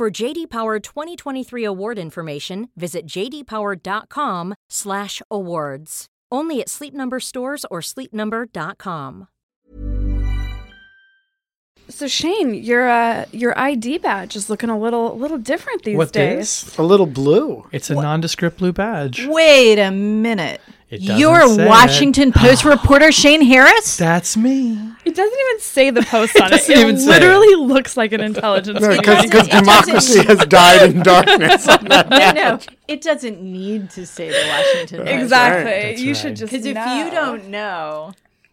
For JD Power 2023 award information, visit jdpower.com/awards. Only at Sleep Number stores or sleepnumber.com. So Shane, your uh, your ID badge is looking a little a little different these What days. is? A little blue. It's a nondescript blue badge. Wait a minute. It doesn't You're say it. Washington Post reporter Shane Harris? That's me. It doesn't even say the post on it. doesn't It even say literally looks like an intelligence. No, because democracy has died in darkness. on that no, no. It doesn't need to say the Washington Post. exactly. That's you right. should just Because if you don't know,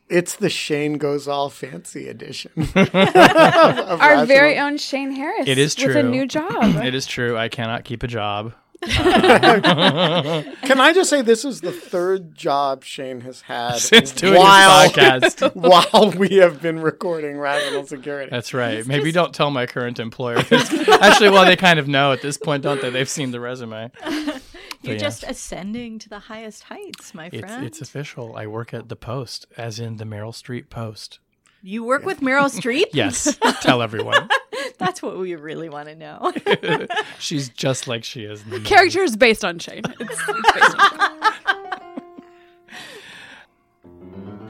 It's the Shane Goes All Fancy edition. our very own Shane Harris, It is true. with a new job. It is true. I cannot keep a job. Can I just say this is the third job Shane has had Since doing while, this podcast. while we have been recording Rational Security. That's right. Maybe don't tell my current employer. Actually, well, they kind of know at this point, don't they? They've seen the resume. you're yeah. just ascending to the highest heights, my It's, friend. it's official. I work at the Post, as in the Meryl Streep Post. you work with Meryl Streep? Yes. tell everyone. That's what we really want to know. She's just like she is. the Character is based on Shane. It's, it's based on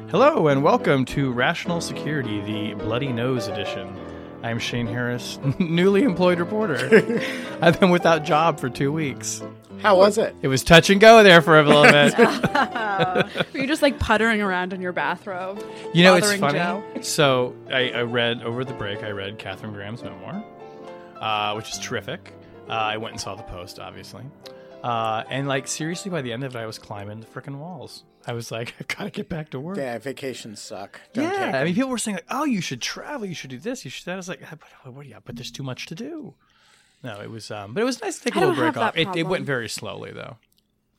Hello and welcome to Rational Security, the Bloody Nose edition. I'm Shane Harris, newly employed reporter. I've been without job for two weeks. How was it? It was touch and go there for a little bit. Were you just like puttering around in your bathrobe? You know, it's bothering funny. Joe? So I, I read over the break. I read Katharine Graham's memoir, uh, which is terrific. Uh, I went and saw the post, obviously, uh, and like seriously, by the end of it, I was climbing the freaking walls. I was like, I gotta get back to work. Yeah, vacations suck. Don't Yeah, take I mean, people were saying like, "Oh, you should travel. You should do this. You should." That. I was like, "Ah, "But what? Yeah, but there's too much to do." No, it was, um, but it was nice to take a I little don't break have off. that It, it problem. went very slowly though,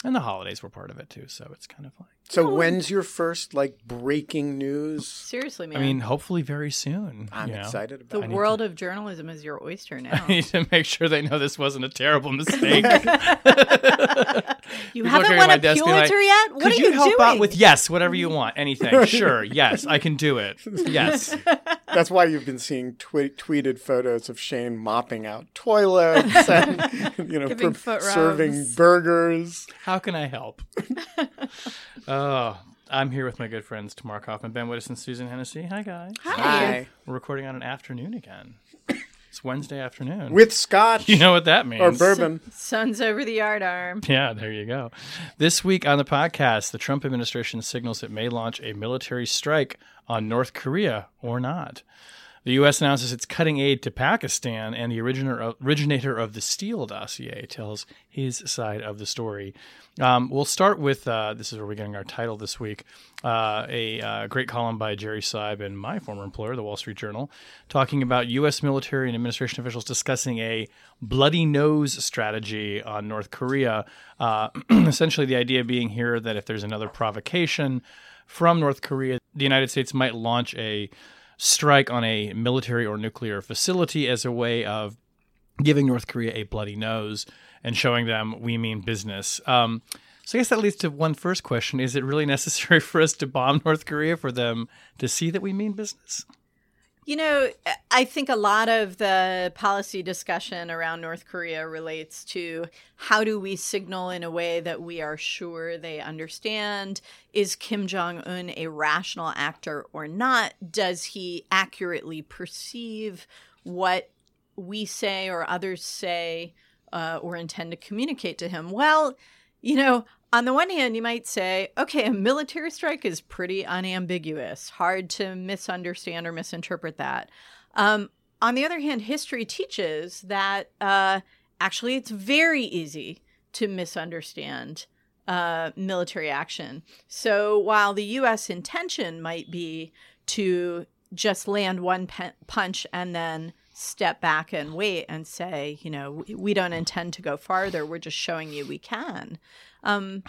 and the holidays were part of it too. So it's kind of like, So oh, when's your first like breaking news? Seriously, man. I mean, hopefully very soon. I'm you know? excited the about it. The world of journalism is your oyster now. I need to make sure they know this wasn't a terrible mistake. You He's haven't won a Pulitzer like, yet? What Could are you, you, help doing? out with yes, whatever you want, anything? Sure, yes, I can do it. Yes, That's why you've been seeing twe- tweeted photos of Shane mopping out toilets and you know Giving serving burgers. how can I help? Oh, I'm here with my good friends Tamar Cofman, Ben Wittes, and Susan Hennessey. Hi guys. Hi. We're recording on an afternoon again. It's Wednesday afternoon. With scotch you know what that means? or bourbon. Sun's over the yard arm. Yeah, there you go. This week on the podcast, the Trump administration signals it may launch a military strike on North Korea or not. The U.S. announces it's cutting aid to Pakistan, and the originator originator of the Steele dossier tells his side of the story. Um, we'll start with uh, this is where we're getting our title this week uh, a uh, great column by Jerry Seib and my former employer, the Wall Street Journal, talking about U.S. military and administration officials discussing a bloody nose strategy on North Korea. Uh, essentially, the idea being here that if there's another provocation from North Korea, the United States might launch a strike on a military or nuclear facility as a way of giving North Korea a bloody nose and showing them we mean business. Um, so I guess that leads to one first question: Is it really necessary for us to bomb North Korea for them to see that we mean business? You know, I think a lot of the policy discussion around North Korea relates to how do we signal in a way that we are sure they understand? Is Kim Jong un a rational actor or not? Does he accurately perceive what we say or others say uh, or intend to communicate to him? Well, you know, on the one hand, you might say, okay, a military strike is pretty unambiguous, hard to misunderstand or misinterpret that. Um, on the other hand, history teaches that uh, actually it's very easy to misunderstand uh, military action. So while the U.S. intention might be to just land one pe- punch and then step back and wait and say, you know, we, we don't intend to go farther. We're just showing you we can. Um,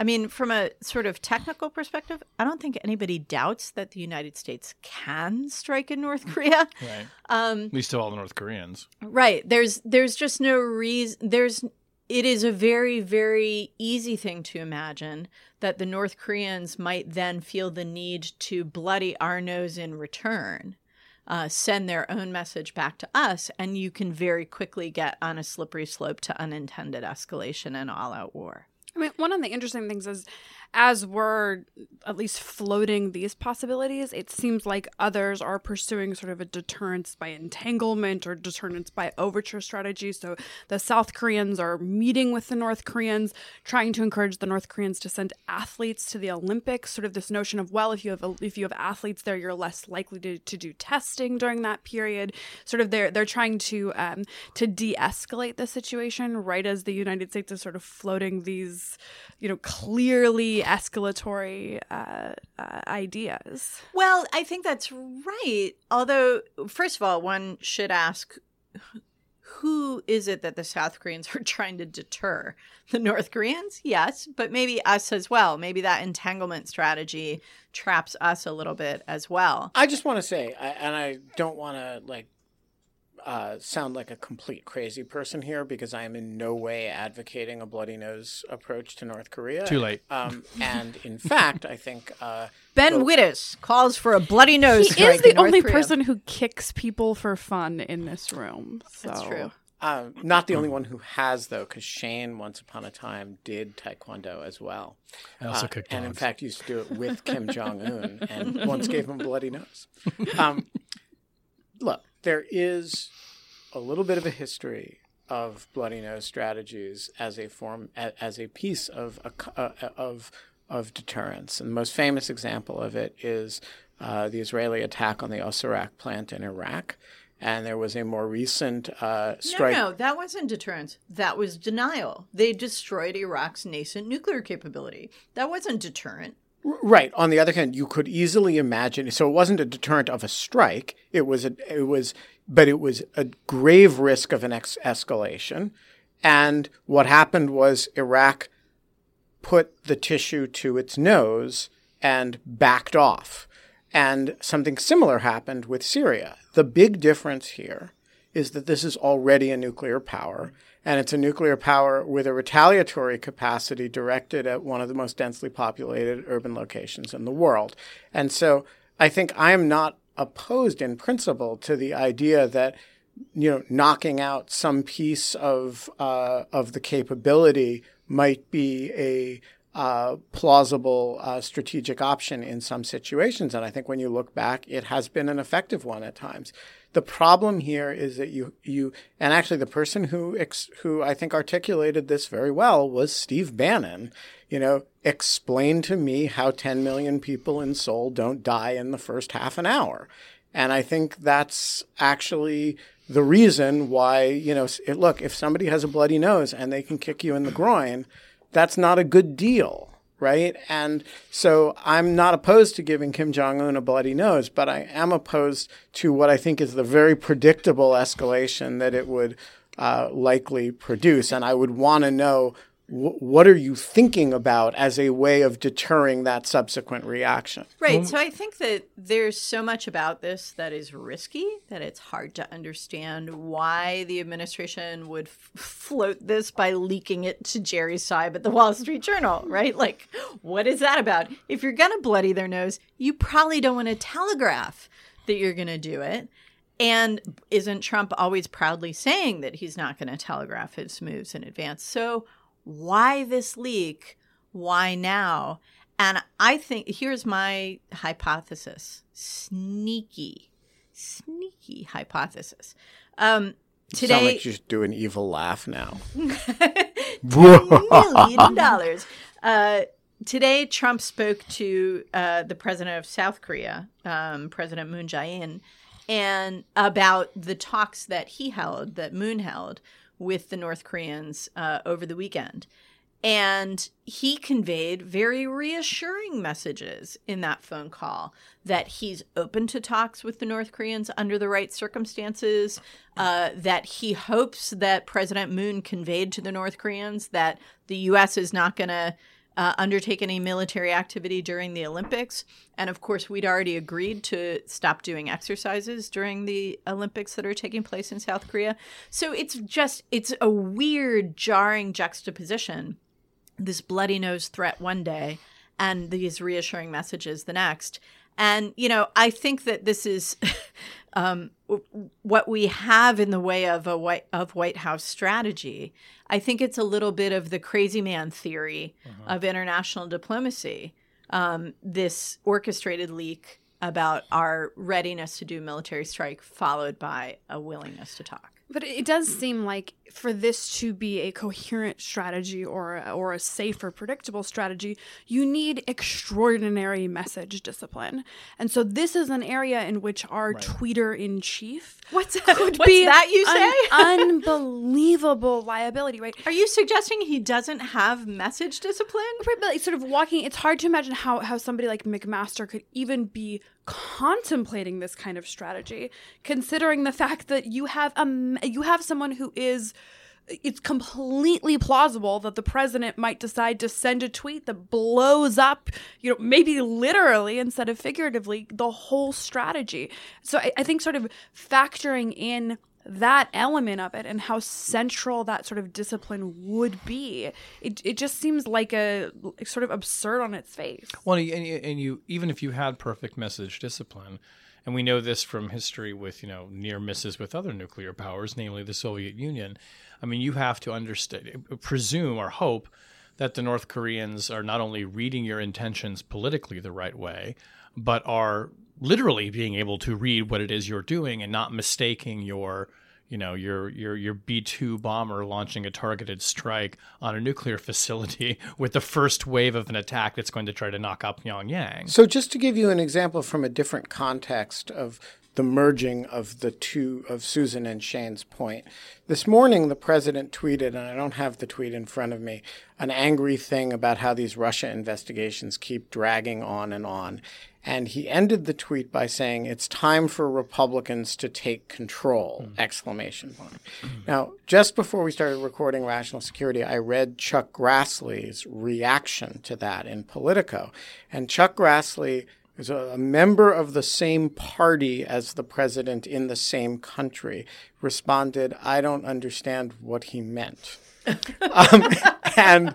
I mean, from a sort of technical perspective, I don't think anybody doubts that the United States can strike in North Korea. Right. Um, At least to all the North Koreans. Right. There's there's just no reason there's it is a very very easy thing to imagine that the North Koreans might then feel the need to bloody our nose in return. Uh, send their own message back to us, and you can very quickly get on a slippery slope to unintended escalation and all out war. I mean, one of the interesting things is as we're at least floating these possibilities, it seems like others are pursuing sort of a deterrence by entanglement or deterrence by overture strategy. So the South Koreans are meeting with the North Koreans, trying to encourage the North Koreans to send athletes to the Olympics. Sort of this notion of well, if you have if you have athletes there, you're less likely to, to do testing during that period. Sort of they're they're trying to um, to de-escalate the situation right as the United States is sort of floating these, you know, clearly escalatory uh, uh, ideas. Well, I think that's right. Although, first of all, one should ask who is it that the South Koreans are trying to deter? The North Koreans? Yes, but maybe us as well. Maybe that entanglement strategy traps us a little bit as well. I just want to say, I, and I don't want to like uh, sound like a complete crazy person here because I am in no way advocating a bloody nose approach to North Korea. Too late. Um, and in fact, I think uh, Ben Wittes calls for a bloody nose. He is the North only Korea. person who kicks people for fun in this room. So. That's true. um, not the only one who has though, because Shane once upon a time did Taekwondo as well. I also Uh, cooked and in fact used to do it with Kim Jong Un, and once gave him a bloody nose. Um, look, there is a little bit of a history of bloody nose strategies as a form as a piece of uh, of of deterrence, and the most famous example of it is uh, the Israeli attack on the Osirak plant in Iraq. And there was a more recent uh, strike. No, no, that wasn't deterrence. That was denial. They destroyed Iraq's nascent nuclear capability. That wasn't deterrent. Right. On the other hand, you could easily imagine. So it wasn't a deterrent of a strike. It was a. It was, but it was a grave risk of an ex- escalation. And what happened was Iraq put the tissue to its nose and backed off. And something similar happened with Syria. The big difference here is that this is already a nuclear power, and it's a nuclear power with a retaliatory capacity directed at one of the most densely populated urban locations in the world. And so I think I am not opposed in principle to the idea that you know knocking out some piece of uh, of the capability might be a uh, plausible uh, strategic option in some situations. And I think when you look back, it has been an effective one at times. The problem here is that you you and actually the person who ex, who I think articulated this very well was Steve Bannon. You know, explain to me how 10 million people in Seoul don't die in the first half an hour. And I think that's actually the reason why, you know, s- look, if somebody has a bloody nose and they can kick you in the groin, that's not a good deal, right? And so I'm not opposed to giving Kim Jong un a bloody nose, but I am opposed to what I think is the very predictable escalation that it would uh, likely produce. And I would want to know what are you thinking about as a way of deterring that subsequent reaction? Right. So I think that there's so much about this that is risky that it's hard to understand why the administration would f- float this by leaking it to Jerry Seib at the Wall Street Journal, right? Like, what is that about? If you're going to bloody their nose, you probably don't want to telegraph that you're going to do it. And isn't Trump always proudly saying that he's not going to telegraph his moves in advance? So why this leak? Why now? And I think here's my hypothesis sneaky, sneaky hypothesis. Um, Sound today, like you should do an evil laugh now. million dollars. Uh, today, Trump spoke to uh, the president of South Korea, um, President Moon Jae-in, and about the talks that he held, that Moon held with the North Koreans uh, over the weekend. And he conveyed very reassuring messages in that phone call that he's open to talks with the North Koreans under the right circumstances, uh, that he hopes that President Moon conveyed to the North Koreans that the U.S. is not going to uh, undertake any military activity during the Olympics. And of course, we'd already agreed to stop doing exercises during the Olympics that are taking place in South Korea. So it's just, it's a weird, jarring juxtaposition this bloody nose threat one day and these reassuring messages the next. And, you know, I think that this is um, what we have in the way of a white, of White House strategy. I think it's a little bit of the crazy man theory uh-huh. of international diplomacy. Um, this orchestrated leak about our readiness to do military strike, followed by a willingness to talk. But it does seem like for this to be a coherent strategy or or a safer, predictable strategy, you need extraordinary message discipline. And so this is an area in which our right. tweeter in chief what's that, could what's be that you say unbelievable liability. Right? Are you suggesting he doesn't have message discipline? Right, but like sort of walking. It's hard to imagine how how somebody like McMaster could even be contemplating this kind of strategy considering the fact that you have a you have someone who is it's completely plausible that the president might decide to send a tweet that blows up, you know, maybe literally instead of figuratively, the whole strategy. So I, I think sort of factoring in that element of it and how central that sort of discipline would be it, it just seems like a sort of absurd on its face. Well and you, and you even if you had perfect message discipline and we know this from history with you know near misses with other nuclear powers namely the soviet union i mean you have to understand presume or hope that the north koreans are not only reading your intentions politically the right way but are literally being able to read what it is you're doing and not mistaking your you know your your your B2 bomber launching a targeted strike on a nuclear facility with the first wave of an attack that's going to try to knock out Pyongyang. So just to give you an example from a different context of the merging of the two of Susan and Shane's point. This morning, the president tweeted, and I don't have the tweet in front of me, an angry thing about how these Russia investigations keep dragging on and on. And he ended the tweet by saying, "It's time for Republicans to take control!" Mm. Exclamation point. Mm. Now, just before we started recording Rational Security, I read Chuck Grassley's reaction to that in Politico, and Chuck Grassley is a, member of the same party as the president in the same country, responded, I don't understand what he meant. um, and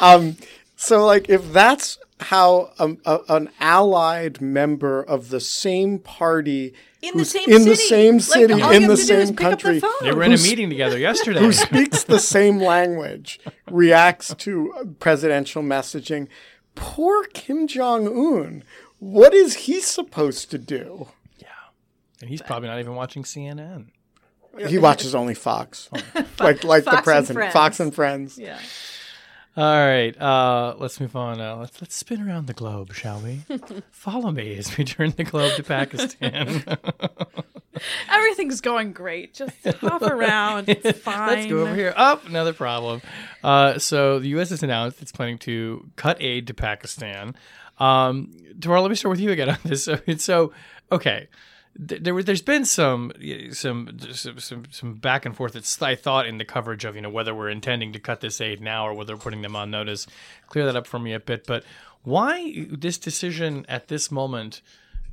um, so, like, if that's how a, an allied member of the same party in the same in city, the same city like, in the same country, the they were in a meeting together yesterday, who speaks the same language, reacts to presidential messaging. Poor Kim Jong Un what is he supposed to do? Yeah. And he's probably not even watching CNN. He watches only Fox, like like Fox the president, Fox and Friends. Yeah. All right, uh, let's move on. Uh, let's let's spin around the globe, shall we? Follow me as we turn the globe to Pakistan. Everything's going great. Just hop around. It's fine. Let's go over here. Up oh, another problem. Uh, so the U.S. has announced it's planning to cut aid to Pakistan. Um, Tamara, let me start with you again on this. So, so okay, there there's been some some some some back and forth. I thought in the coverage of you know whether we're intending to cut this aid now or whether we're putting them on notice. Clear that up for me a bit. But why this decision at this moment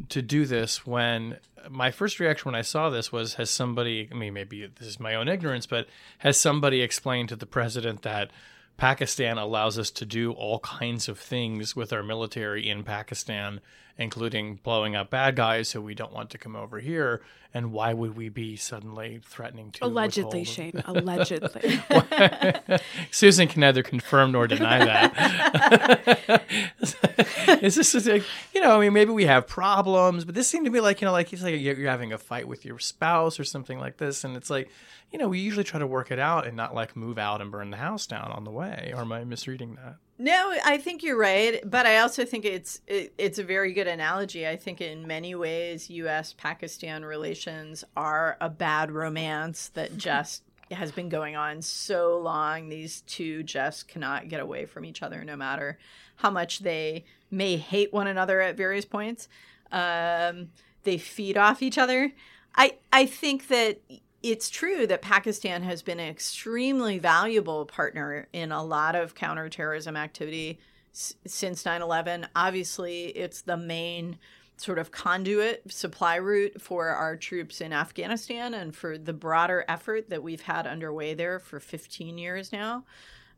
to do this when my first reaction when I saw this was has somebody I mean maybe this is my own ignorance, but has somebody explained to the president that Pakistan allows us to do all kinds of things with our military in Pakistan, including blowing up bad guys who we don't want to come over here. And why would we be suddenly threatening to? Allegedly, Shane. Allegedly. Susan can neither confirm nor deny that. Is this like, you know, I mean, maybe we have problems, but this seemed to be like, you know, like he's like you're having a fight with your spouse or something like this, and it's like you know, we usually try to work it out and not like move out and burn the house down on the way. Or am I misreading that? No, I think you're right, but I also think it's it, it's a very good analogy. I think in many ways, U.S. Pakistan relations are a bad romance that just has been going on so long. These two just cannot get away from each other, no matter how much they may hate one another at various points. Um, they feed off each other. I I think that it's true that Pakistan has been an extremely valuable partner in a lot of counterterrorism activity s- since 9/11. Obviously, it's the main sort of conduit supply route for our troops in Afghanistan and for the broader effort that we've had underway there for 15 years now.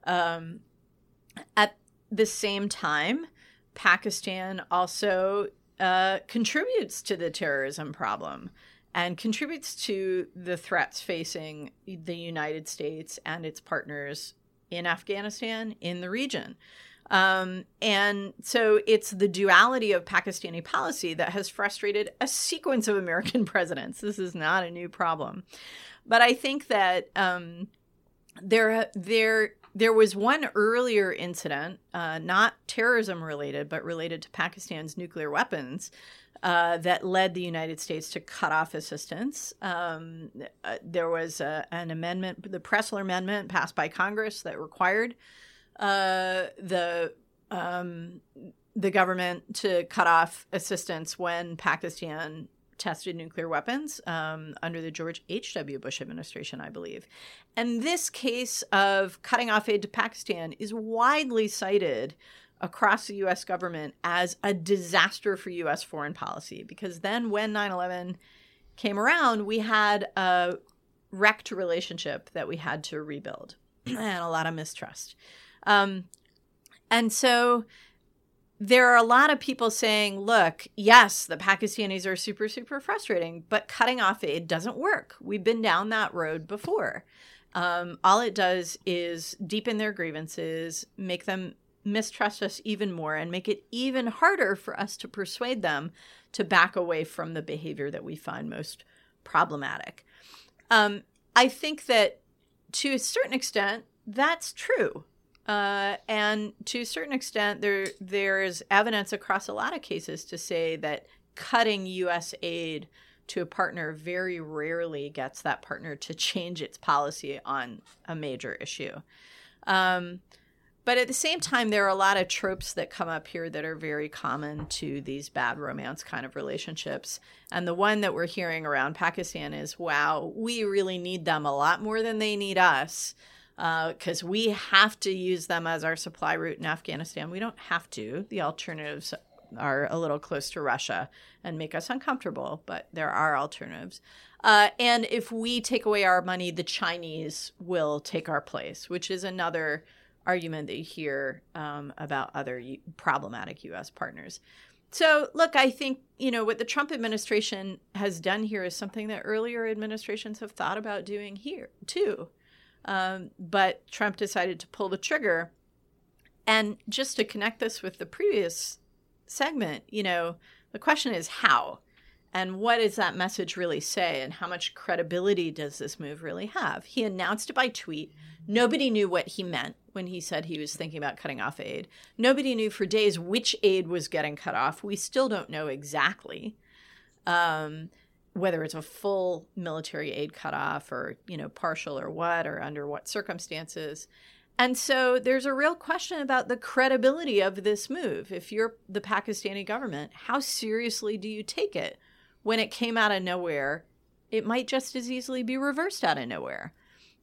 Um, at the same time, Pakistan also uh, contributes to the terrorism problem and contributes to the threats facing the United States and its partners in Afghanistan, in the region. Um, and so it's the duality of Pakistani policy that has frustrated a sequence of American presidents. This is not a new problem. But I think that um, there, there, there was one earlier incident, uh, not terrorism related, but related to Pakistan's nuclear weapons, uh, that led the United States to cut off assistance. Um, uh, there was a, an amendment, the Pressler Amendment, passed by Congress that required uh, the um, the government to cut off assistance when Pakistan tested nuclear weapons um, under the George H.W. Bush administration, I believe. And this case of cutting off aid to Pakistan is widely cited across the US government as a disaster for US foreign policy because then when 9 11 came around, we had a wrecked relationship that we had to rebuild and a lot of mistrust. Um, and so there are a lot of people saying, look, yes, the Pakistanis are super, super frustrating, but cutting off aid doesn't work. We've been down that road before. Um, all it does is deepen their grievances, make them mistrust us even more, and make it even harder for us to persuade them to back away from the behavior that we find most problematic. Um, I think that to a certain extent, that's true. Uh, and to a certain extent, there there is evidence across a lot of cases to say that cutting U.S. aid to a partner very rarely gets that partner to change its policy on a major issue. Um, but at the same time, there are a lot of tropes that come up here that are very common to these bad romance kind of relationships. And the one that we're hearing around Pakistan is wow, we really need them a lot more than they need us because uh, we have to use them as our supply route in Afghanistan. We don't have to. The alternatives are a little close to Russia and make us uncomfortable, but there are alternatives. Uh, and if we take away our money, the Chinese will take our place, which is another argument that you hear um, about other U- problematic U.S. partners. So, look, I think, you know, what the Trump administration has done here is something that earlier administrations have thought about doing here, too. Um, but Trump decided to pull the trigger. And just to connect this with the previous segment, you know, the question is how? And what does that message really say? And how much credibility does this move really have? He announced it by tweet. Nobody knew what he meant when he said he was thinking about cutting off aid. Nobody knew for days which aid was getting cut off. We still don't know exactly. Um, whether it's a full military aid cutoff or you know partial or what or under what circumstances and so there's a real question about the credibility of this move if you're the pakistani government how seriously do you take it when it came out of nowhere it might just as easily be reversed out of nowhere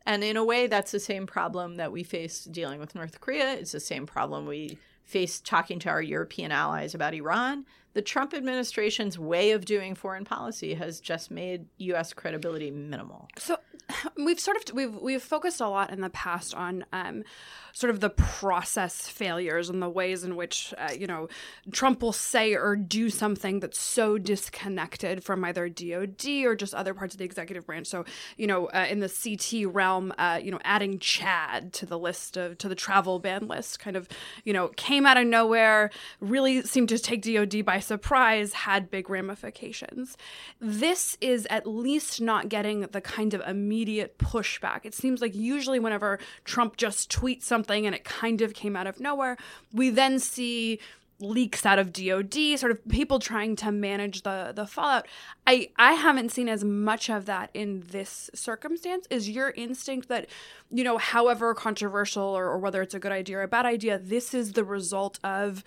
and in a way that's the same problem that we face dealing with north korea. It's the same problem we face talking to our european allies about iran the Trump administration's way of doing foreign policy has just made U.S. credibility minimal. So we've sort of we've we've focused a lot in the past on um, sort of the process failures and the ways in which uh, you know Trump will say or do something that's so disconnected from either DoD or just other parts of the executive branch. So you know, uh, in the CT realm, uh, you know, adding Chad to the list of to the travel ban list, kind of you know, came out of nowhere, really seemed to take DoD by surprise, had big ramifications. This is at least not getting the kind of immediate pushback. It seems like usually whenever Trump just tweets something and it kind of came out of nowhere, we then see leaks out of DOD, sort of people trying to manage the the fallout. I I haven't seen as much of that in this circumstance. Is your instinct that, you know, however controversial or, or whether it's a good idea or a bad idea, this is the result of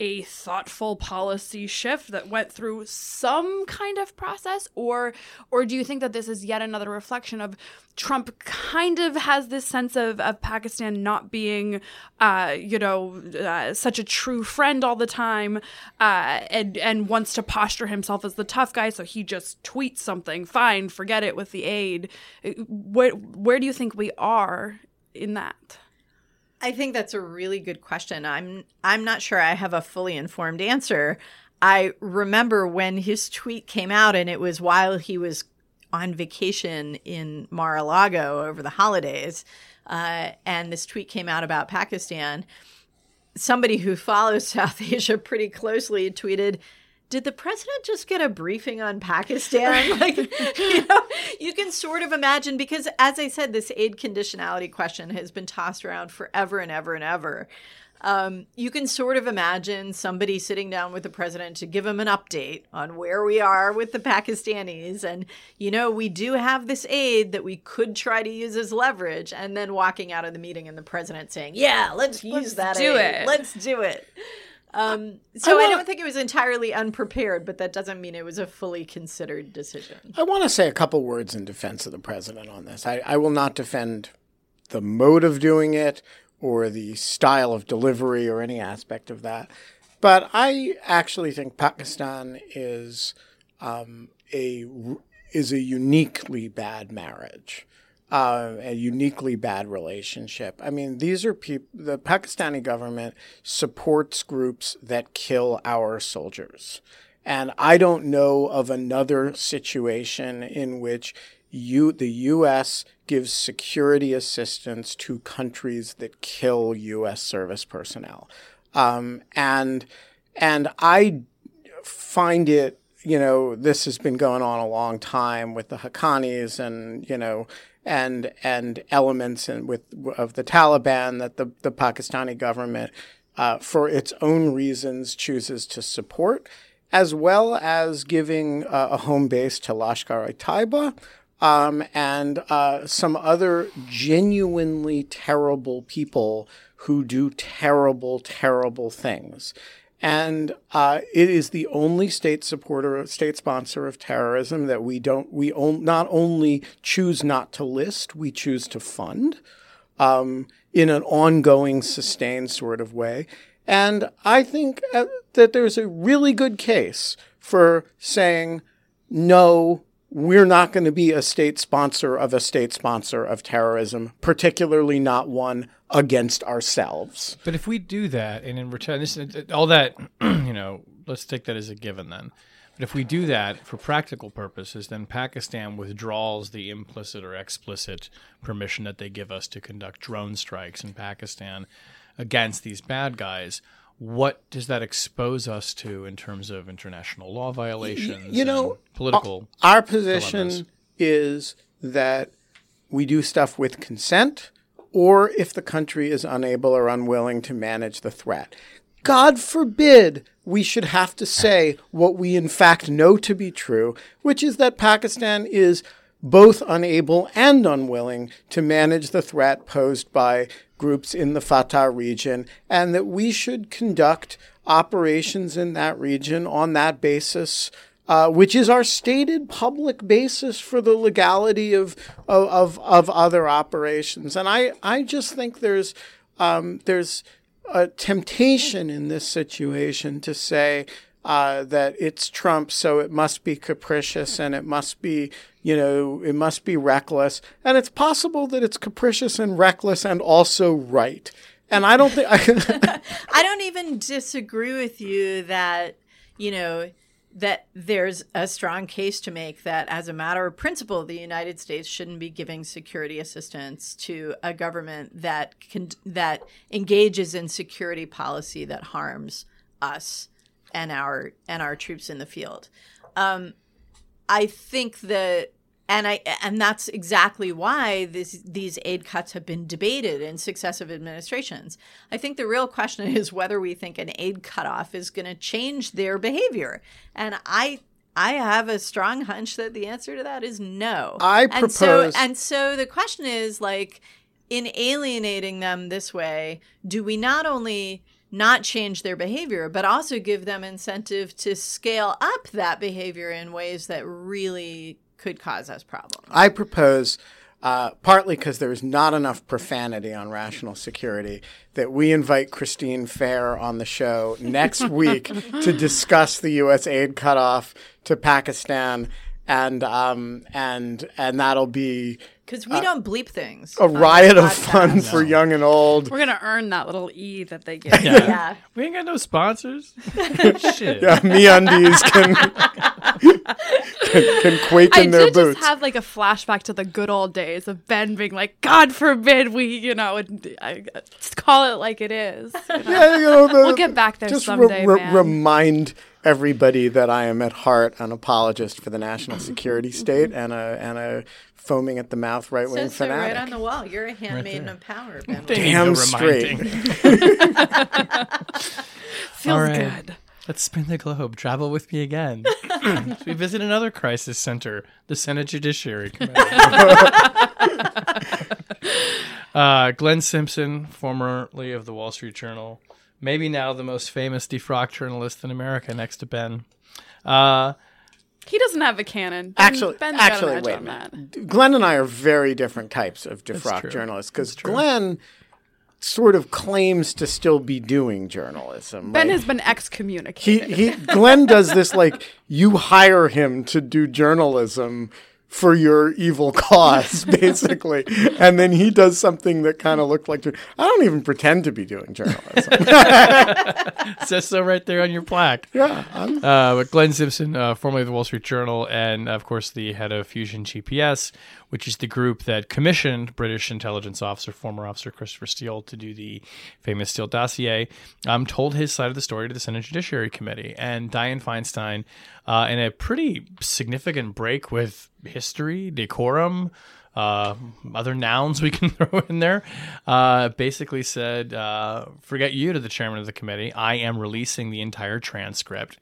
a thoughtful policy shift that went through some kind of process? Or or do you think that this is yet another reflection of Trump kind of has this sense of, of Pakistan not being uh, you know uh, such a true friend all the time uh, and and wants to posture himself as the tough guy so he just tweets something? Fine forget it with the aid. Where where do you think we are in that I think that's a really good question. I'm I'm not sure I have a fully informed answer. I remember when his tweet came out and it was while he was on vacation in Mar-a-Lago over the holidays. Uh, and this tweet came out about Pakistan. Somebody who follows South Asia pretty closely tweeted, did the president just get a briefing on Pakistan? like, you know, you can sort of imagine because, as I said, this aid conditionality question has been tossed around forever and ever and ever. Um, you can sort of imagine somebody sitting down with the president to give him an update on where we are with the Pakistanis. And, you know, we do have this aid that we could try to use as leverage. And then walking out of the meeting and the president saying, yeah, let's use let's that do aid. it. Let's do it. Um, so I, I, don't think it was entirely unprepared, but that doesn't mean it was a fully considered decision. I want to say a couple words in defense of the president on this. I, I will not defend the mode of doing it or the style of delivery or any aspect of that. But I actually think Pakistan is um, a is a uniquely bad marriage uh, a uniquely bad relationship. I mean, these are people, the Pakistani government supports groups that kill our soldiers. And I don't know of another situation in which you, the U.S. gives security assistance to countries that kill U.S. service personnel. Um, and, and I find it, you know, this has been going on a long time with the Haqqanis and, you know, and and elements and with of the Taliban that the, the Pakistani government, uh, for its own reasons, chooses to support, as well as giving uh, a home base to Lashkar-e-Taiba. Um, and uh, some other genuinely terrible people who do terrible, terrible things and uh, it is the only state supporter, state sponsor of terrorism that we don't we on, not only choose not to list, we choose to fund um, in an ongoing, sustained sort of way. And I think uh, that there's a really good case for saying no. We're not going to be a state sponsor of a state sponsor of terrorism, particularly not one against ourselves. But if we do that, and in return, this, all that, you know, let's take that as a given then. But if we do that for practical purposes, then Pakistan withdraws the implicit or explicit permission that they give us to conduct drone strikes in Pakistan against these bad guys. What does that expose us to in terms of international law violations? You know, political. Our position dilemmas? is that we do stuff with consent or if the country is unable or unwilling to manage the threat. God forbid we should have to say what we in fact know to be true, which is that Pakistan is both unable and unwilling to manage the threat posed by groups in the FATA region, and that we should conduct operations in that region on that basis uh, which is our stated public basis for the legality of, of, of, other operations. And I, I just think there's, um, there's a temptation in this situation to say uh, that it's Trump, so it must be capricious and it must be, you know, it must be reckless. And it's possible that it's capricious and reckless and also right. And I don't think I, I don't even disagree with you that, you know, that there's a strong case to make that, as a matter of principle, the United States shouldn't be giving security assistance to a government that can, that engages in security policy that harms us and our and our troops in the field. Um, I think that and I and that's exactly why this, these aid cuts have been debated in successive administrations. I think the real question is whether we think an aid cutoff is going to change their behavior, and I I have a strong hunch that the answer to that is no. I and so propose- and so the question is like in alienating them this way, do we not only not change their behavior, but also give them incentive to scale up that behavior in ways that really could cause us problems? I propose, uh, partly because there's not enough profanity on rational security, that we invite Christine Fair on the show next week to discuss the U.S. aid cutoff to Pakistan, and um, and and that'll be Because we don't bleep things. a riot of podcast. fun for young and old. We're gonna earn that little E that they give. Yeah. Yeah. We ain't got no sponsors. Shit. Yeah, me undies can, can can quake I in their did boots. just have like a flashback to the good old days of Ben being like, "God forbid we, you know, would- I, call it like it is." you know? yeah, you know, the, We'll get back there just re- someday, re- man. remind everybody that I am at heart an apologist for the national security state and a and a foaming at the mouth right wing so fanatic. right on the wall. You're a handmaiden there. of power, Ben. Damn no straight. Feels All right. good. Let's spin the globe. Travel with me again. we visit another crisis center, the Senate Judiciary Committee. uh, Glenn Simpson, formerly of the Wall Street Journal, maybe now the most famous defrocked journalist in America, next to Ben. Uh, He doesn't have a cannon. Ben, Actually, Ben's got actually, an edge wait a on that. minute. Glenn and I are very different types of defrock journalists because Glenn sort of claims to still be doing journalism. Ben Like, has been he, excommunicated. he Glenn does this like you hire him to do journalism for your evil cause, basically, and then he does something that kind of looked like. I don't even pretend to be doing journalism. says so right there on your plaque. yeah, I'm, Uh, but Glenn Simpson, uh, formerly of the Wall Street Journal, and of course the head of Fusion GPS, which is the group that commissioned British intelligence officer, former officer Christopher Steele, to do the famous Steele dossier, um, told his side of the story to the Senate Judiciary Committee. And Dianne Feinstein, uh, in a pretty significant break with history, decorum, uh, other nouns we can throw in there, uh, basically said, uh, forget you to the chairman of the committee. I am releasing the entire transcript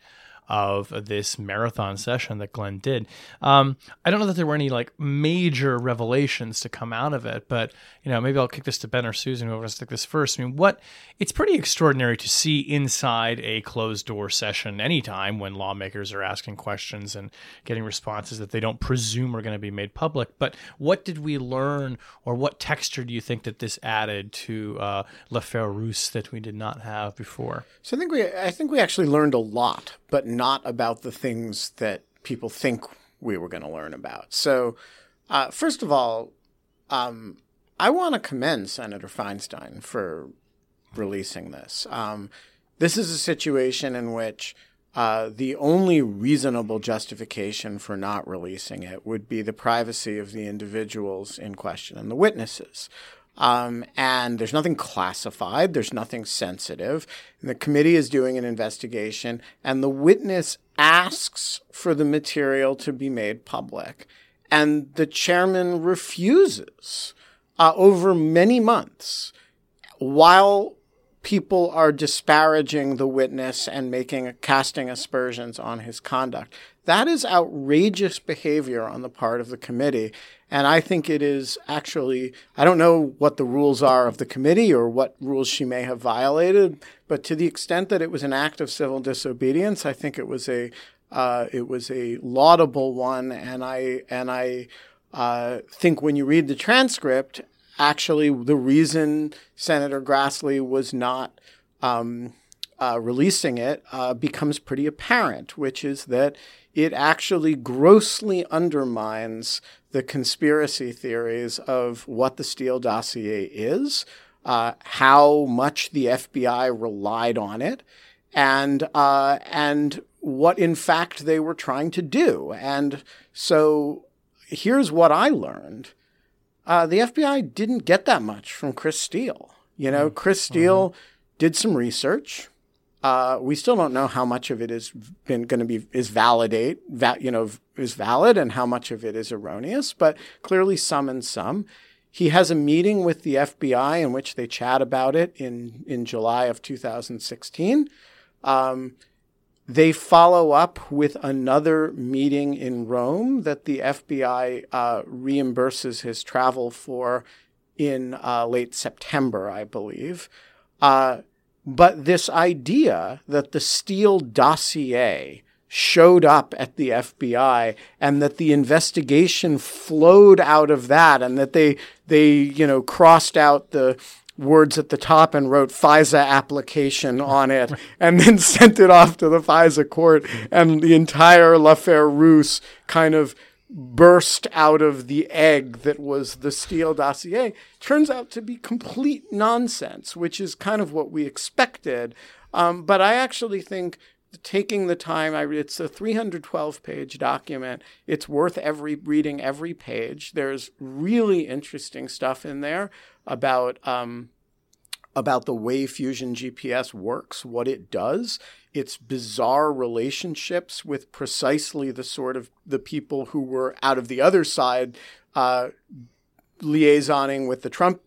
of this marathon session that Glenn did. Um, I don't know that there were any like major revelations to come out of it, but you know, maybe I'll kick this to Ben or Susan, who wants to take this first. I mean, what it's pretty extraordinary to see inside a closed door session anytime when lawmakers are asking questions and getting responses that they don't presume are going to be made public. But what did we learn, or what texture do you think that this added to uh, L'Affaire Russe that we did not have before? so I think we I think we actually learned a lot, but not about the things that people think we were going to learn about. So, uh, first of all, um, I want to commend Senator Feinstein for releasing this. Um, this is a situation in which uh, the only reasonable justification for not releasing it would be the privacy of the individuals in question and the witnesses. Um, and there's nothing classified, there's nothing sensitive. And the committee is doing an investigation, and the witness asks for the material to be made public. And the chairman refuses uh, over many months while people are disparaging the witness and making casting aspersions on his conduct. That is outrageous behavior on the part of the committee. And I think it is actually, I don't know what the rules are of the committee or what rules she may have violated, but to the extent that it was an act of civil disobedience, I think it was a, uh, it was a laudable one. And I, and I, uh, think when you read the transcript, actually the reason Senator Grassley was not um, uh, releasing it uh, becomes pretty apparent, which is that it actually grossly undermines the conspiracy theories of what the Steele dossier is, uh, how much the FBI relied on it, and uh, and what in fact they were trying to do. And so here's what I learned uh, the FBI didn't get that much from Chris Steele. You know, Chris Steele did some research. Uh, we still don't know how much of it is going to be is validate, va- you know, is valid, and how much of it is erroneous. But clearly, some and some. He has a meeting with the FBI in which they chat about it in in July of 2016. Um, they follow up with another meeting in Rome that the FBI uh, reimburses his travel for in uh, late September, I believe. Uh, but this idea that the Steele dossier showed up at the FBI and that the investigation flowed out of that and that they they you know crossed out the words at the top and wrote FISA application on it and then sent it off to the FISA court and the entire l'affaire russe kind of burst out of the egg that was the Steele dossier turns out to be complete nonsense, which is kind of what we expected. Um, but I actually think taking the time, I, it's a 312 page document. It's worth every reading every page. There's really interesting stuff in there about um, about the way Fusion GPS works, what it does, its bizarre relationships with precisely the sort of the people who were out of the other side uh, liaisoning with the Trump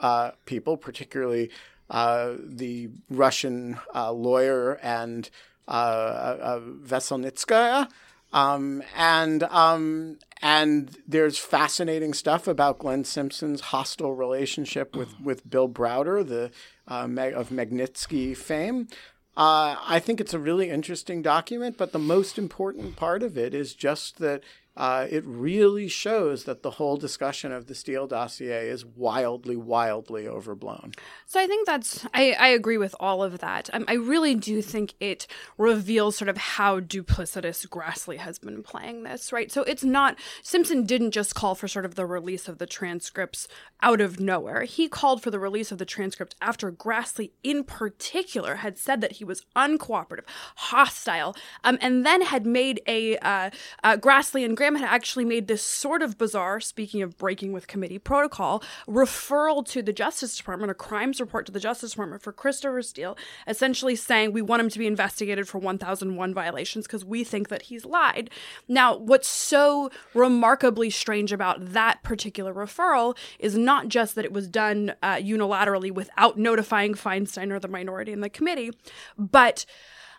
uh, people, particularly uh, the Russian uh, lawyer and uh, uh, Veselnitskaya. Um, and um, and there's fascinating stuff about Glenn Simpson's hostile relationship with, with Bill Browder, the uh, of Magnitsky fame. Uh, I think it's a really interesting document, but the most important part of it is just that uh, it really shows that the whole discussion of the Steele dossier is wildly, wildly overblown. So I think that's, I, I agree with all of that. Um, I really do think it reveals sort of how duplicitous Grassley has been playing this, right? So it's not, Simpson didn't just call for sort of the release of the transcripts out of nowhere. He called for the release of the transcript after Grassley, in particular, had said that he was uncooperative, hostile, um, and then had made a, uh, uh, Grassley and Graham had actually made this sort of bizarre, speaking of breaking with committee protocol, referral to the Justice Department, a crimes report to the Justice Department for Christopher Steele, essentially saying we want him to be investigated for 1001 violations because we think that he's lied. Now, what's so remarkably strange about that particular referral is not just that it was done uh, unilaterally without notifying Feinstein or the minority in the committee, but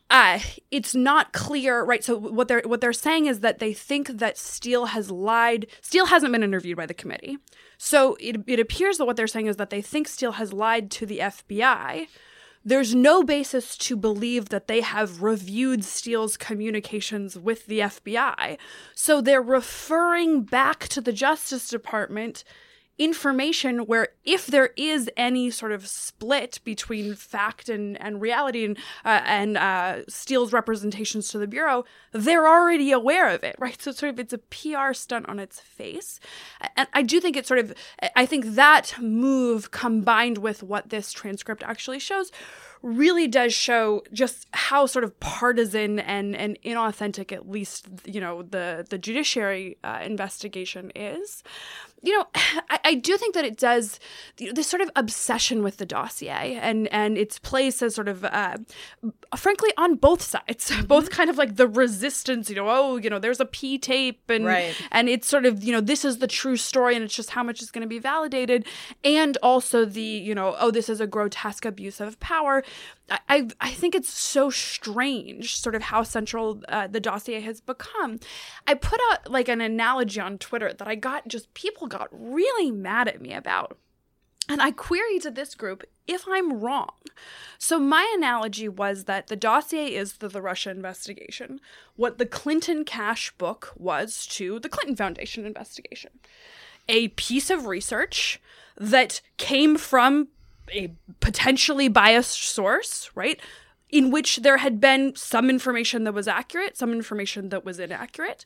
uh, it's not clear, right? So what they're what they're saying is that they think that Steele has lied. Steele hasn't been interviewed by the committee, so it it appears that what they're saying is that they think Steele has lied to the FBI. There's no basis to believe that they have reviewed Steele's communications with the FBI. So they're referring back to the Justice Department information where if there is any sort of split between fact and, and reality and uh, and uh, Steele's representations to the bureau, they're already aware of it, right? So sort of it's a PR stunt on its face, and I do think it's sort of I think that move combined with what this transcript actually shows really does show just how sort of partisan and, and inauthentic, at least, you know, the, the judiciary uh, investigation is you know, I, I, do think that it does you know, this sort of obsession with the dossier and and its place as sort of, uh, frankly, on both sides, mm-hmm. both kind of like the resistance. You know, oh, you know, there's a P tape, and right. and it's sort of you know this is the true story, and it's just how much is going to be validated, and also the you know oh this is a grotesque abuse of power. I, I think it's so strange, sort of how central uh, the dossier has become. I put out like an analogy on Twitter that I got just people got really mad at me about. And I queried to this group if I'm wrong. So, my analogy was that the dossier is the, the Russia investigation, what the Clinton Cash book was to the Clinton Foundation investigation. A piece of research that came from a potentially biased source, right? In which there had been some information that was accurate, some information that was inaccurate.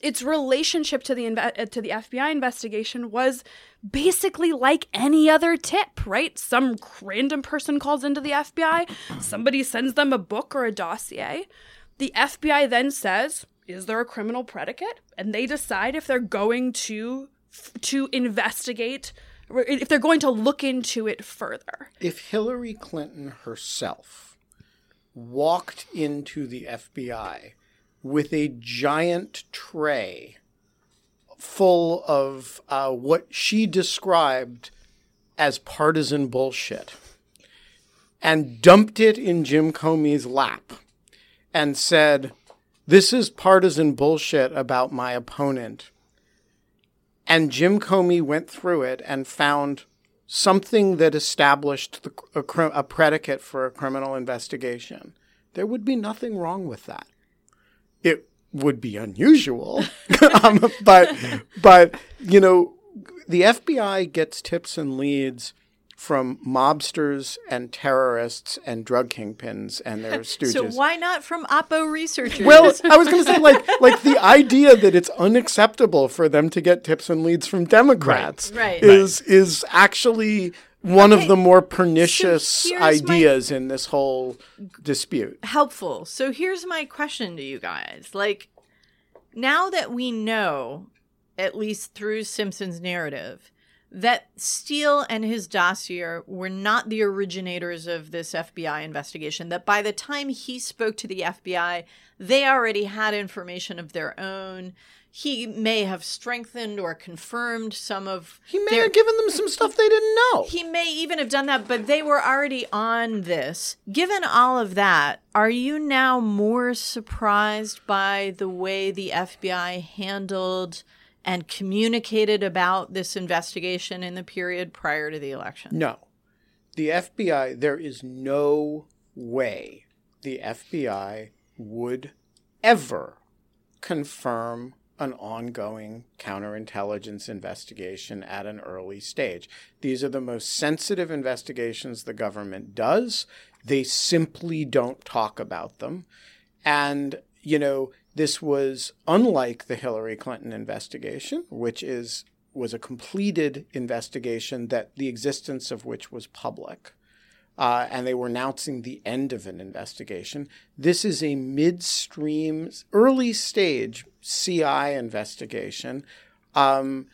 Its relationship to the inve- uh, to the FBI investigation was basically like any other tip, right? Some random person calls into the FBI, somebody sends them a book or a dossier. The FBI then says, "Is there a criminal predicate?" and they decide if they're going to to investigate if they're going to look into it further. If Hillary Clinton herself walked into the FBI with a giant tray full of uh, what she described as partisan bullshit and dumped it in Jim Comey's lap and said, This is partisan bullshit about my opponent. And Jim Comey went through it and found something that established the, a, a predicate for a criminal investigation. There would be nothing wrong with that. It would be unusual, um, but but you know, the FBI gets tips and leads from mobsters and terrorists and drug kingpins and their stooges. So why not from Oppo researchers? Well, I was going to say like like the idea that it's unacceptable for them to get tips and leads from Democrats Right. Right. is is actually one Okay. of the more pernicious So ideas in this whole dispute. helpful. So here's my question to you guys. Like now that we know at least through Simpson's narrative that Steele and his dossier were not the originators of this FBI investigation, that by the time he spoke to the FBI, they already had information of their own. He may have strengthened or confirmed some of He may their- have given them some stuff they didn't know. he may even have done that, but they were already on this. Given all of that, are you now more surprised by the way the FBI handled and communicated about this investigation in the period prior to the election? No. The FBI, there is no way the FBI would ever confirm an ongoing counterintelligence investigation at an early stage. These are the most sensitive investigations the government does. They simply don't talk about them. And, you know, this was unlike the Hillary Clinton investigation, which is was a completed investigation that the existence of which was public. Uh, and they were announcing the end of an investigation. This is a midstream, early stage CI investigation. Um,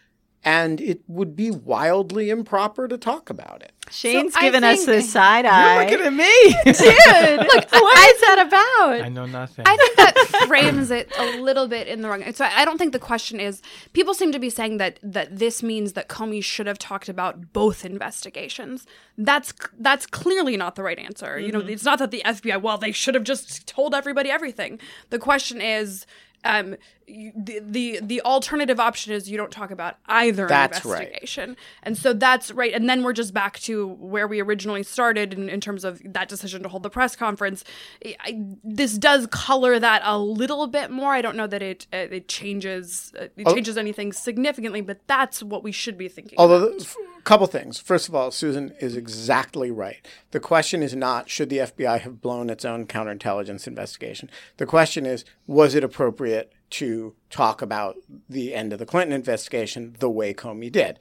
and it would be wildly improper to talk about it. Shane's So I giving us think- the side eye. You're looking at me. Dude, look, what is that about? I know nothing. I think that frames it a little bit in the wrong. So I don't think the question is. People seem to be saying that that this means that Comey should have talked about both investigations. That's that's clearly not the right answer. You know, it's not that the FBI. Well, they should have just told everybody everything. The question is. Um, you- the, the the alternative option is you don't talk about either That's right. investigation, and so that's right. And then we're just back to where we originally started in, in terms of that decision to hold the press conference. I, this does color that a little bit more. I don't know that it uh, it changes uh, it changes anything significantly, but that's what we should be thinking. Although, a couple things. First of all, Susan is exactly right. The question is not should the FBI have blown its own counterintelligence investigation. The question is was it appropriate to talk about the end of the Clinton investigation the way Comey did?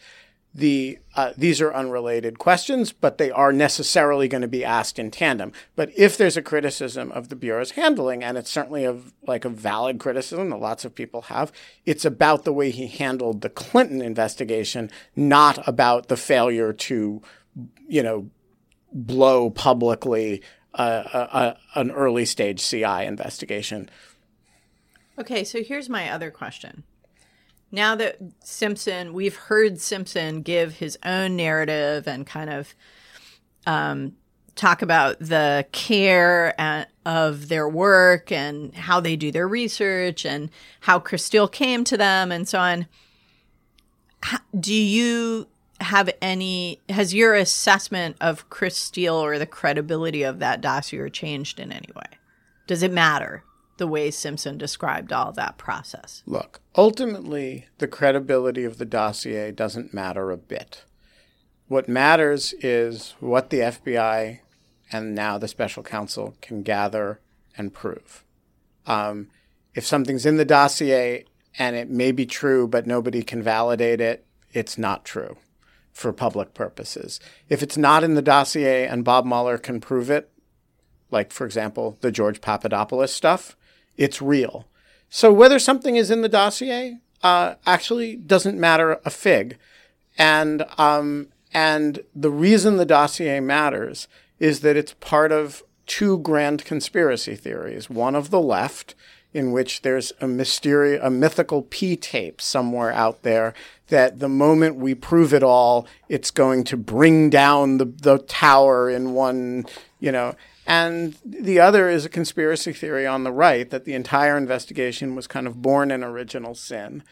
The uh, these are unrelated questions, but they are necessarily going to be asked in tandem. But if there's a criticism of the bureau's handling, and it's certainly a like a valid criticism that lots of people have, it's about the way he handled the Clinton investigation, not about the failure to, you know, blow publicly uh, a, a, an early stage CI investigation. Okay, so here's my other question. Now that Simpson, we've heard Simpson give his own narrative and kind of um, talk about the care uh, of their work and how they do their research and how Chris Steele came to them and so on. Do you have any? Has your assessment of Chris Steele or the credibility of that dossier changed in any way? Does it matter the way Simpson described all that process? Look, ultimately, the credibility of the dossier doesn't matter a bit. What matters is what the FBI and now the special counsel can gather and prove. Um, if something's in the dossier and it may be true, but nobody can validate it, it's not true for public purposes. If it's not in the dossier and Bob Mueller can prove it, like, for example, the George Papadopoulos stuff, it's real. So whether something is in the dossier uh, actually doesn't matter a fig. And, um, and the reason the dossier matters is that it's part of two grand conspiracy theories. One of the left, in which there's a mysterious, a mythical P tape somewhere out there that the moment we prove it all, it's going to bring down the, the tower in one, you know. And the other is a conspiracy theory on the right that the entire investigation was kind of born in original sin.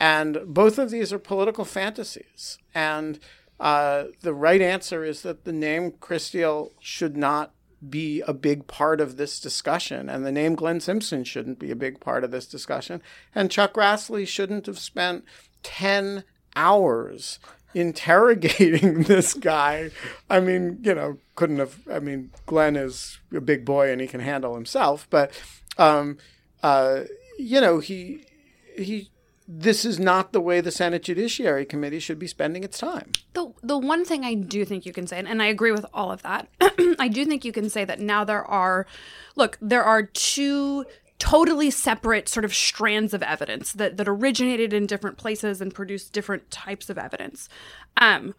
And both of these are political fantasies. And uh, the right answer is that the name Chris Steele should not be a big part of this discussion, and the name Glenn Simpson shouldn't be a big part of this discussion, and Chuck Grassley shouldn't have spent 10 hours interrogating this guy. I mean, you know, couldn't have. I mean, Glenn is a big boy and he can handle himself, but, um, uh, you know, he he this is not the way the Senate Judiciary Committee should be spending its time. The the one thing I do think you can say, and I agree with all of that, I do think you can say that now there are, look, there are two totally separate sort of strands of evidence that that originated in different places and produced different types of evidence. Um,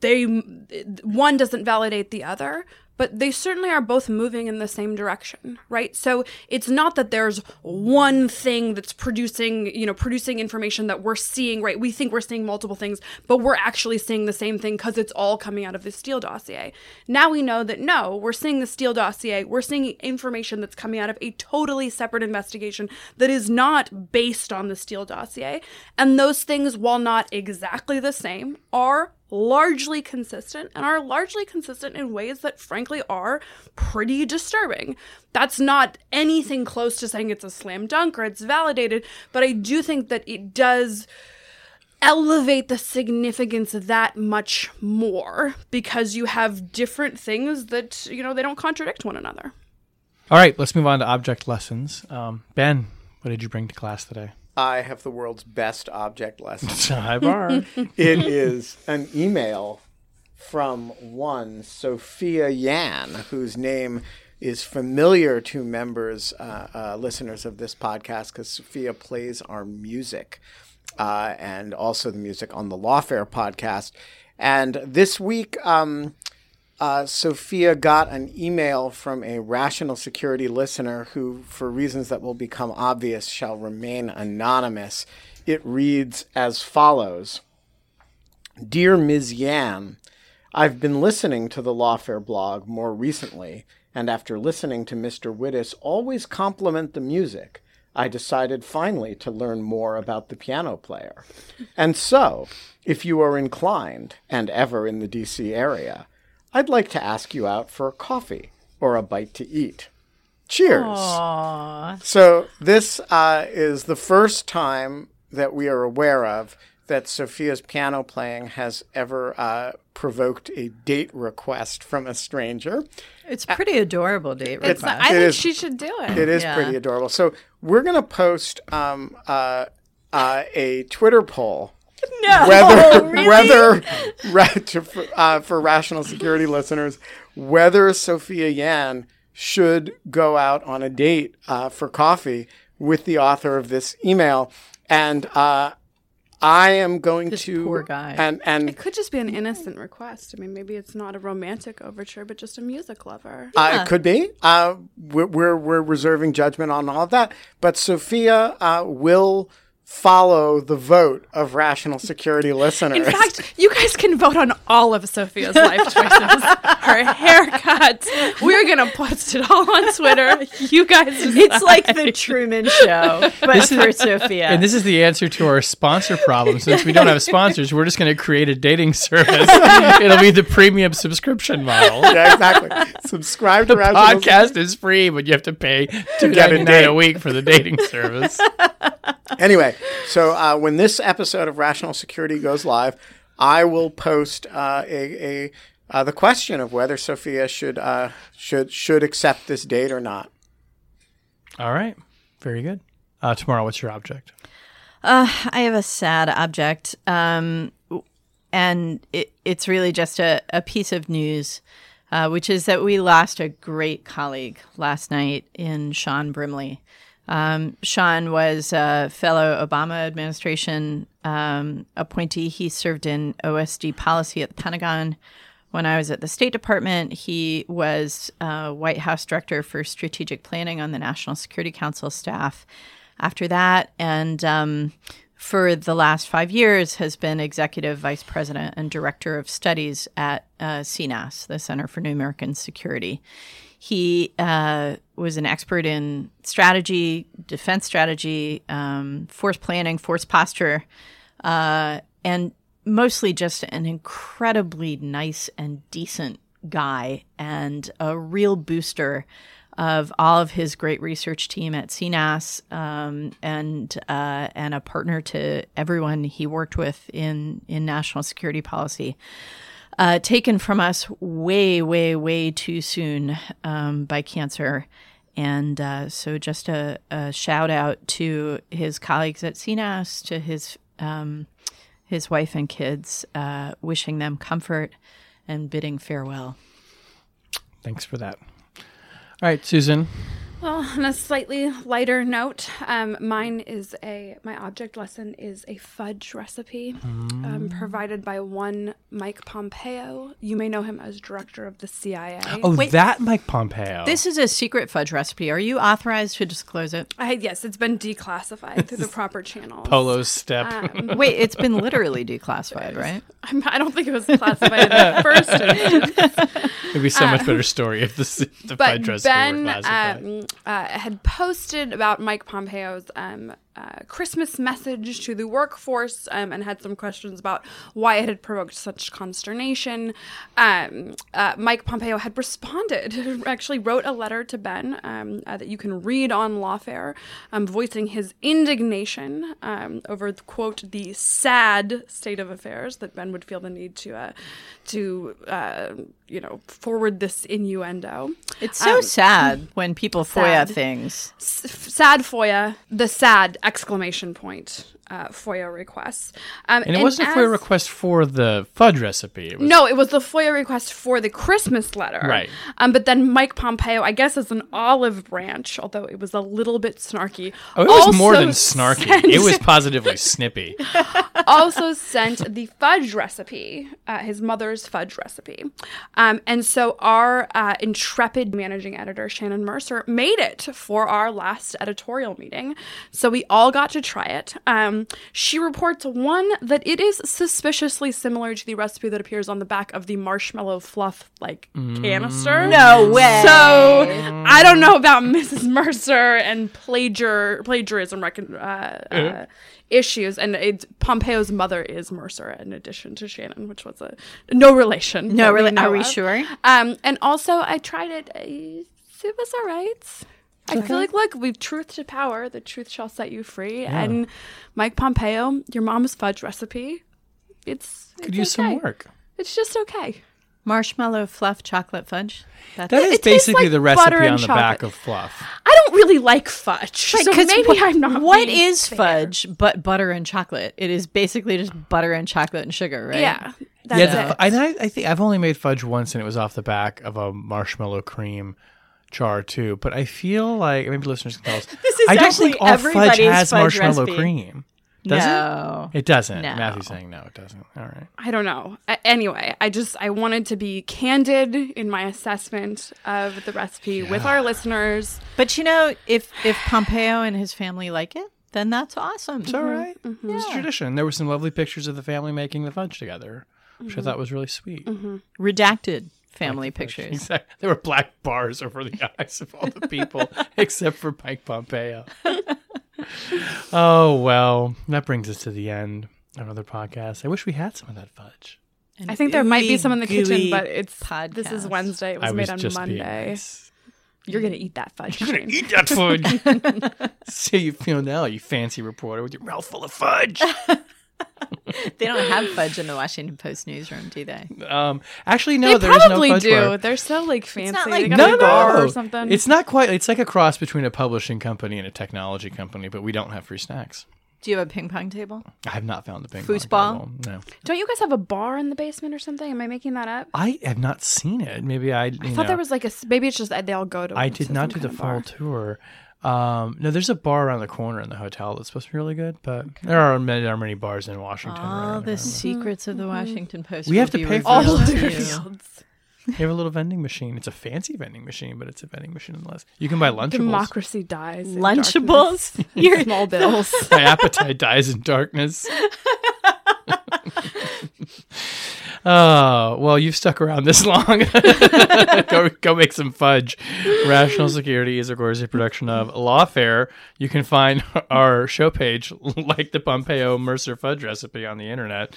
they one doesn't validate the other but they certainly are both moving in the same direction right? So it's not that there's one thing that's producing you know producing information that we're seeing right? We think we're seeing multiple things but we're actually seeing the same thing because it's all coming out of the steele dossier. Now we know that no we're seeing the steele dossier. We're seeing information that's coming out of a totally separate investigation that is not based on the steele dossier. And those things while not exactly the same are largely consistent and are largely consistent in ways that frankly are pretty disturbing. That's not anything close to saying it's a slam dunk or it's validated, but I do think that it does elevate the significance that much more because you have different things that, you know, they don't contradict one another. All right, let's move on to object lessons. Um, ben, what did you bring to class today? I have the world's best object lesson. Sidebar. it is an email from one Sophia Yan, whose name is familiar to members, uh, uh, listeners of this podcast, because Sophia plays our music uh, and also the music on the Lawfare podcast. And this week, um, uh, Sophia got an email from a rational security listener who, for reasons that will become obvious, shall remain anonymous. It reads as follows Dear Ms. Yan, I've been listening to the Lawfare blog more recently, and after listening to Mr. Wittes always compliment the music, I decided finally to learn more about the piano player. And so, if you are inclined, and ever in the DC area, I'd like to ask you out for a coffee or a bite to eat. Cheers. Aww. So, this uh, is the first time that we are aware of that Sophia's piano playing has ever uh, provoked a date request from a stranger. It's pretty adorable date It's, request. I think is- she should do it. It is Yeah. pretty adorable. So, we're going to post um, uh, uh, a Twitter poll no, whether really? whether ra- to, for, uh, for rational security listeners whether Sophia Yan should go out on a date uh, for coffee with the author of this email, and uh, I am going This to poor guy. and and It could just be an innocent request. I mean, maybe it's not a romantic overture, but just a music lover. Uh, it could be. Uh, we're, we're we're reserving judgment on all of that. But Sophia uh, will follow the vote of rational security listeners. In fact, you guys can vote on all of Sophia's life choices. Her haircut. We're gonna post it all on Twitter. You guys, It's like the Truman Show, but This is- for Sophia. And this is the answer to our sponsor problem. Since we don't have sponsors, we're just going to create a dating service. It'll be the premium subscription model. yeah, exactly. Subscribe to rational Podcast is free, but you have to pay two get a date. a week for the dating service. Anyway, so uh, when this episode of Rational Security goes live, I will post uh, a, a uh, the question of whether Sophia should uh, should should accept this date or not. All right, very good. Uh, Tamara, what's your object? Uh, I have a sad object, um, and it, it's really just a, a piece of news, uh, which is that we lost a great colleague last night in Shawn Brimley. Um, Shawn was a fellow Obama administration um, appointee. He served in OSD policy at the Pentagon, when I was at the State Department. He was uh, White House Director for Strategic Planning on the National Security Council staff after that. And um, for the last five years has been Executive Vice President and Director of Studies at uh, CNAS, the Center for New American Security. He uh, was an expert in strategy, defense strategy, um, force planning, force posture, uh, and mostly just an incredibly nice and decent guy and a real booster of all of his great research team at CNAS um, and uh, and a partner to everyone he worked with in in national security policy. Uh, taken from us way, way, way too soon um, by cancer. And uh, so, just a, a, shout out to his colleagues at CNAS, to his um, his wife and kids, uh, wishing them comfort and bidding farewell. Thanks for that. All right, Susan. Well, on a slightly lighter note, um, mine is a my object lesson is a fudge recipe mm. um, provided by one Mike Pompeo. You may know him as director of the CIA. Oh, Wait, that Mike Pompeo. This is a secret fudge recipe. Are you authorized to disclose it? I, yes, it's been declassified through the proper channels. Polo's step. Um, Wait, it's been literally declassified, right? I'm, I do not think it was classified in the first instance. It'd be so much better story if the, the fudge recipe ben. Um, uh, had posted about Mike Pompeo's um, uh, Christmas message to the workforce um, and had some questions about why it had provoked such consternation. Um, uh, Mike Pompeo had responded, actually wrote a letter to Ben um, uh, that you can read on Lawfare, um, voicing his indignation um, over, quote, the sad state of affairs that Ben would feel the need to, uh, to uh, you know, forward this innuendo. It's so um, sad when people FOIA things. S- sad FOIA, the sad exclamation point uh, FOIA requests. Um, and it and wasn't as, a FOIA request for the fudge recipe. It was, no, it was the FOIA request for the Christmas letter. Right. Um, but then Mike Pompeo, I guess, as an olive branch, although it was a little bit snarky. Oh, it was more than snarky. Sent, it was positively snippy. also sent the fudge recipe, uh, his mother's fudge recipe. Um, and so our uh, intrepid managing editor, Shannon Mercer, made it for our last editorial meeting. So we all got to try it. Um, she reports one that it is suspiciously similar to the recipe that appears on the back of the marshmallow fluff like canister. No way. So I don't know about Mrs. Mercer and plagiar plagiarism recon- uh, uh, issues, and it, Pompeo's mother is Mercer, in addition to Shannon, which was a no relation. No, really? Are we of. sure? Um, and also I tried it. It was all right. I feel like, look, we've truth to power. The truth shall set you free. Yeah. And Mike Pompeo, your mom's fudge recipe, it's could it's use okay. some work. It's just okay. Marshmallow fluff chocolate fudge. That's that is basically like the recipe on the chocolate. back of fluff. I don't really like fudge, right, so maybe what, I'm not. What is fair. fudge but butter and chocolate? It is basically just butter and chocolate and sugar, right? Yeah. yeah, the, I, I think I've only made fudge once, and it was off the back of a marshmallow cream char too, but I feel like maybe listeners can tell us. This is I don't think all fudge has fudge marshmallow recipe. cream. Does no. it? It doesn't. No. Matthew's saying no, it doesn't. All right. I don't know. anyway, I just I wanted to be candid in my assessment of the recipe yeah. with our listeners. But you know, if if Pompeo and his family like it, then that's awesome. It's all right. mm-hmm. It's tradition. There were some lovely pictures of the family making the fudge together, which mm-hmm. I thought was really sweet. Mm-hmm. Redacted family pictures. Exactly. There were black bars over the eyes of all the people except for Mike Pompeo. oh, well, that brings us to the end of another podcast. I wish we had some of that fudge. An I think there might be some in the kitchen, but it's podcast. this is Wednesday. It was, was made on Monday. Nice. You're gonna eat that fudge. You're gonna eat that fudge. See how you feel now, you fancy reporter with your mouth full of fudge. they don't have fudge in the Washington Post newsroom, do they? Um, actually, no. They probably no fudge do. bar. They're so like fancy. It's not like they got no, a bar no. or something. It's not quite. It's like a cross between a publishing company and a technology company, but we don't have free snacks. Do you have a ping pong table? I have not found the ping pong Foosball? table. No, Don't you guys have a bar in the basement or something? Am I making that up? I have not seen it. Maybe I. You I thought know, there was like a. Maybe it's just that they all go to. I did not do the fall bar. tour. Um, no, there's a bar around the corner in the hotel that's supposed to be really good, but there are many, there are many bars in Washington. All around the there. secrets of the Washington Post. We have to pay for All revealed the to you. They have a little vending machine. It's a fancy vending machine, but it's a vending machine nonetheless. You can buy Lunchables. Democracy dies. in Lunchables? darkness. You're- small bills. My appetite dies in darkness. Oh, well, you've stuck around this long. go, go make some fudge. Rational Security is, of course, a production of Lawfare. You can find our show page, like the Pompeo Mercer fudge recipe, on the internet.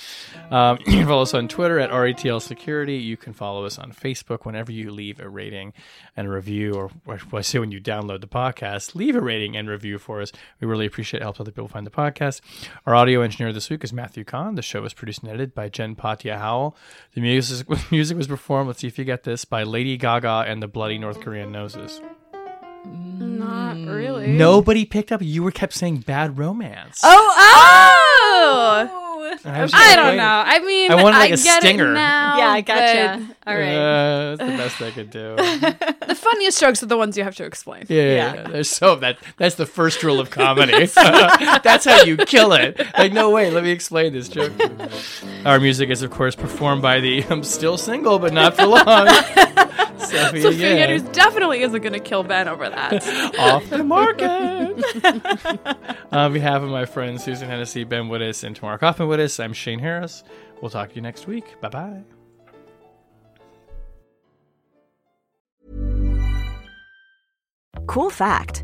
Um, you can follow us on Twitter at RATL Security. You can follow us on Facebook whenever you leave a rating and a review, or what I say when you download the podcast, leave a rating and review for us. We really appreciate. It helps other people find the podcast. Our audio engineer this week is Matthew Kahn. The show was produced and edited by Jen Patja Howell. The music, music was performed, let's see if you get this, by Lady Gaga and the Bloody North Korean Noses. Not hmm. really. Nobody picked up. You were kept saying bad romance. Oh, oh. oh! I, I don't waiting. know. I mean, I wanted, like, a get stinger. it now. Yeah, I gotcha. but All right. Uh, that's the best I could do. The funniest jokes are the ones you have to explain. Yeah, yeah, Yeah. yeah. There's so that that's the first rule of comedy. that's how you kill it. Like, no way. Let me explain this joke. Our music is, of course, performed by the I'm still single, but not for long. Sophia So Yan. Andrews definitely isn't going to kill Ben over that. off the market. On behalf of my friends Susan Hennessey, Ben Wittes, and Tamara Cofman Wittes, I'm Shane Harris. We'll talk to you next week. Bye bye. Cool fact